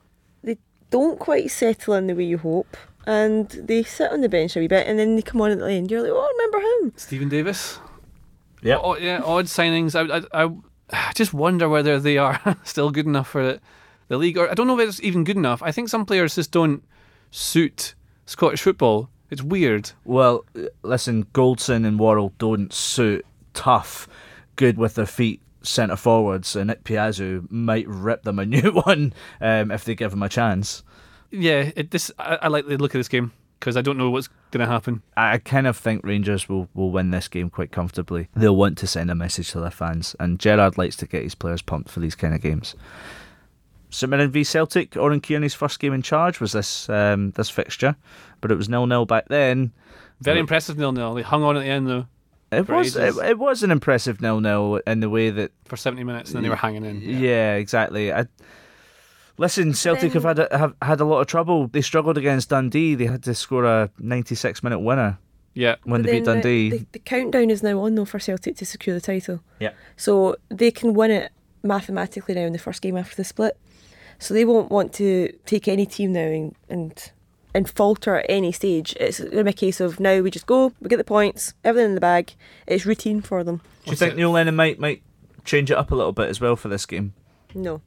They don't quite settle in the way you hope, and they sit on the bench a wee bit, and then they come on at the end. You're like, oh, remember him? Steven Davis. Yep. Oh, yeah, odd signings. I, I, I, I just wonder whether they are still good enough for the, the league, or I don't know if it's even good enough. I think some players just don't suit Scottish football. It's weird. Well, listen, Goldson and Worrall don't suit tough, good with their feet centre forwards, and Ikpeazu might rip them a new one um, if they give him a chance. Yeah, it, this I, I like the look of this game because I don't know what's going to happen. I kind of think Rangers will, will win this game quite comfortably. They'll want to send a message to their fans, and Gerrard likes to get his players pumped for these kind of games. St Mirren v Celtic, Oran Kearney's first game in charge was this um, this fixture, but it was nil nil back then. Very impressive nil nil. They hung on at the end though It was it, it was an impressive nil nil in the way that for seventy minutes, and then they were hanging in. Yeah, exactly. I, listen, Celtic Then- have had a, have had a lot of trouble. They struggled against Dundee. They had to score a 96 minute winner Yeah, when But they beat Dundee. The, the, the countdown is now on though for Celtic to secure the title. Yeah. So they can win it mathematically now in the first game after the split. So they won't want to take any team now and and, and falter at any stage. It's going to be a case of now we just go, we get the points, everything in the bag. It's routine for them. Do you think Neil Lennon might might change it up a little bit as well for this game? No.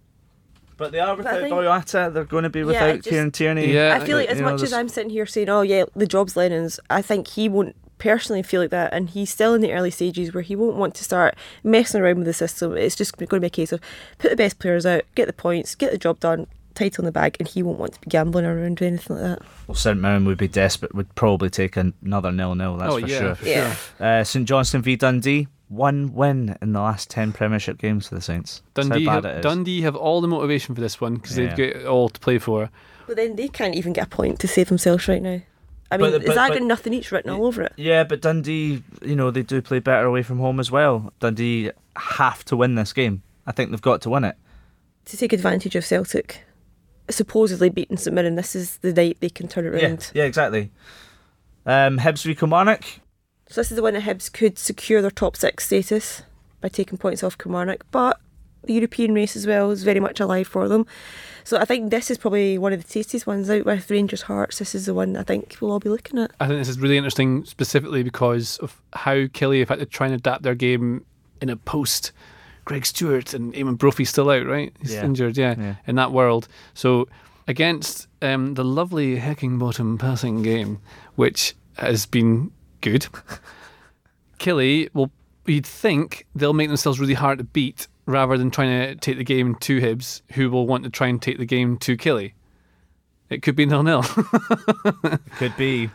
But they are But I without think- Boyata. They're going to be without I just- Kieran Tierney. Yeah, I feel like as you know, much as I'm sitting here saying, "Oh yeah, the job's Lennon's," I think he won't personally feel like that, and he's still in the early stages where he won't want to start messing around with the system. It's just going to be a case of put the best players out, get the points, get the job done, title in the bag, and he won't want to be gambling around or anything like that. Well, St Mirren would be desperate. Would probably take another nil nil. That's oh for yeah, sure. for Yeah. sure. Uh, St Johnstone v Dundee. One win in the last ten Premiership games for the Saints. Dundee, how have, it is. Dundee have all the motivation for this one because Yeah. they've got it all to play for. But then they can't even get a point to save themselves right now. I mean, But- is that but- got nothing each written all over it? Yeah, but Dundee, you know, they do play better away from home as well. Dundee have to win this game. I think they've got to win it. To take advantage of Celtic supposedly beating St Mirren, this is the night they can turn it Yeah, around. yeah, exactly. Um, Hibs v Kilmarnock. So this is the one that Hibs could secure their top six status by taking points off Kilmarnock, but the European race as well is very much alive for them. So I think this is probably one of the tastiest ones out with Rangers Hearts. This is the one I think we'll all be looking at. I think this is really interesting specifically because of how Killie have had to try and adapt their game in a post Greg Stewart and Eamonn Brophy's still out, right? He's Yeah. injured, yeah, Yeah. in that world. So against um, the lovely Heckingbottom passing game, which has been good, Killie will. You'd think they'll make themselves really hard to beat rather than trying to take the game to Hibs, who will want to try and take the game to Killie. It could be nil nil. Could be.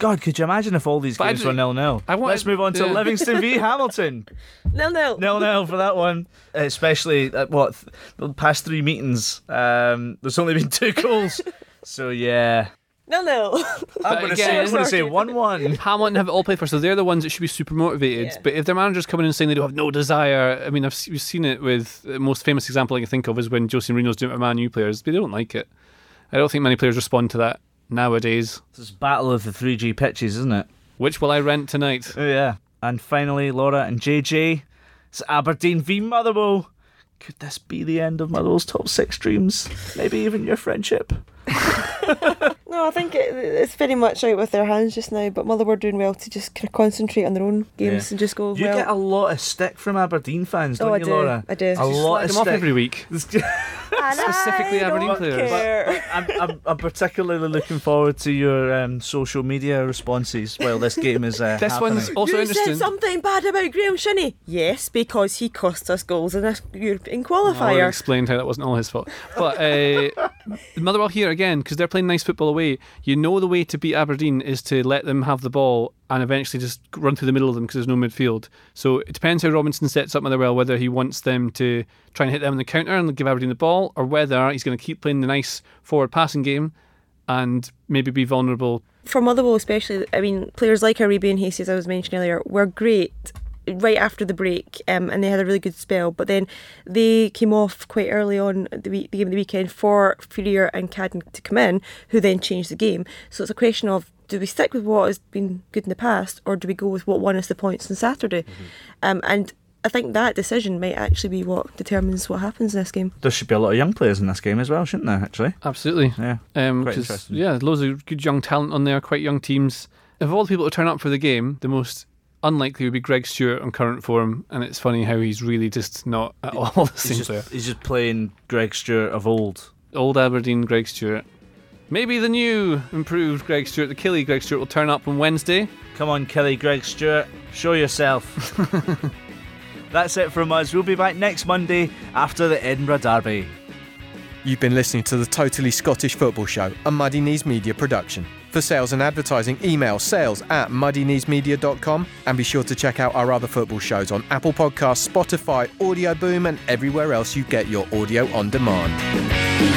God, could you imagine if all these But games d- were nil nil? I Let's move on to yeah. Livingston v Hamilton. Nil nil. Nil nil for that one. Especially at what th- the past three meetings. Um, there's only been two goals. so yeah, Nil nil. I'm going to say I'm again- going to say one one. Hamilton have it all played for, so they're the ones that should be super motivated. Yeah. But if their manager's coming in and saying they don't have no desire, I mean, I've we've seen it with the most famous example I can think of is when José Mourinho's doing it with Man U players, but they don't like it. I don't think many players respond to that nowadays. This is battle of the 3G pitches, isn't it? Which will I rent tonight? Oh yeah. And finally, Laura and JJ. It's Aberdeen v Motherwell. Could this be the end of Motherwell's top six dreams? Maybe even your friendship? No, I think it, it's very much out with their hands just now. But Motherwell are doing well to just kind of concentrate on their own games Yeah. and just go You well. get a lot of stick from Aberdeen fans, don't Oh, I you, do. Laura? I do. A You lot Slag of them off stick. every week. Specifically I Aberdeen don't players. care. I'm, I'm, I'm particularly looking forward to your um, social media responses while this game is uh, This happening. one's also you interesting. said something bad about Graeme Shinnie. Yes, because he cost us goals in a European I already qualifier. explained how that wasn't all his fault. But uh, Motherwell here again, because they're playing nice football away, you know the way to beat Aberdeen is to let them have the ball and eventually just run through the middle of them because there's no midfield. So it depends how Robinson sets up Motherwell, whether he wants them to try and hit them in the counter and give Aberdeen the ball, or whether he's going to keep playing the nice forward passing game and maybe be vulnerable. For Motherwell, especially, I mean, players like Aribi and Hastie, as I was mentioning earlier, were great right after the break, um, and they had a really good spell. But then they came off quite early on the, week, the game of the weekend for Frear and Cadden to come in, who then changed the game. So it's a question of do we stick with what has been good in the past, or do we go with what won us the points on Saturday? Um, and I think that decision might actually be what determines what happens in this game. There should be a lot of young players in this game as well, shouldn't there, actually? Absolutely. Yeah. Um, Quite 'cause, interesting. yeah, loads of good young talent on there, quite young teams. Of all the people to turn up for the game, the most unlikely would be Greg Stewart on current form, and it's funny how he's really just not at all the same He's player. just, he's just playing Greg Stewart of old. Old Aberdeen Greg Stewart. Maybe the new, improved Greg Stewart, the Killie Greg Stewart, will turn up on Wednesday. Come on, Killie, Greg Stewart, show yourself. That's it from us. We'll be back next Monday after the Edinburgh Derby. You've been listening to the Totally Scottish Football Show, a Muddy Knees Media production. For sales and advertising, email sales at muddykneesmedia.com and be sure to check out our other football shows on Apple Podcasts, Spotify, Audio Boom, and everywhere else you get your audio on demand.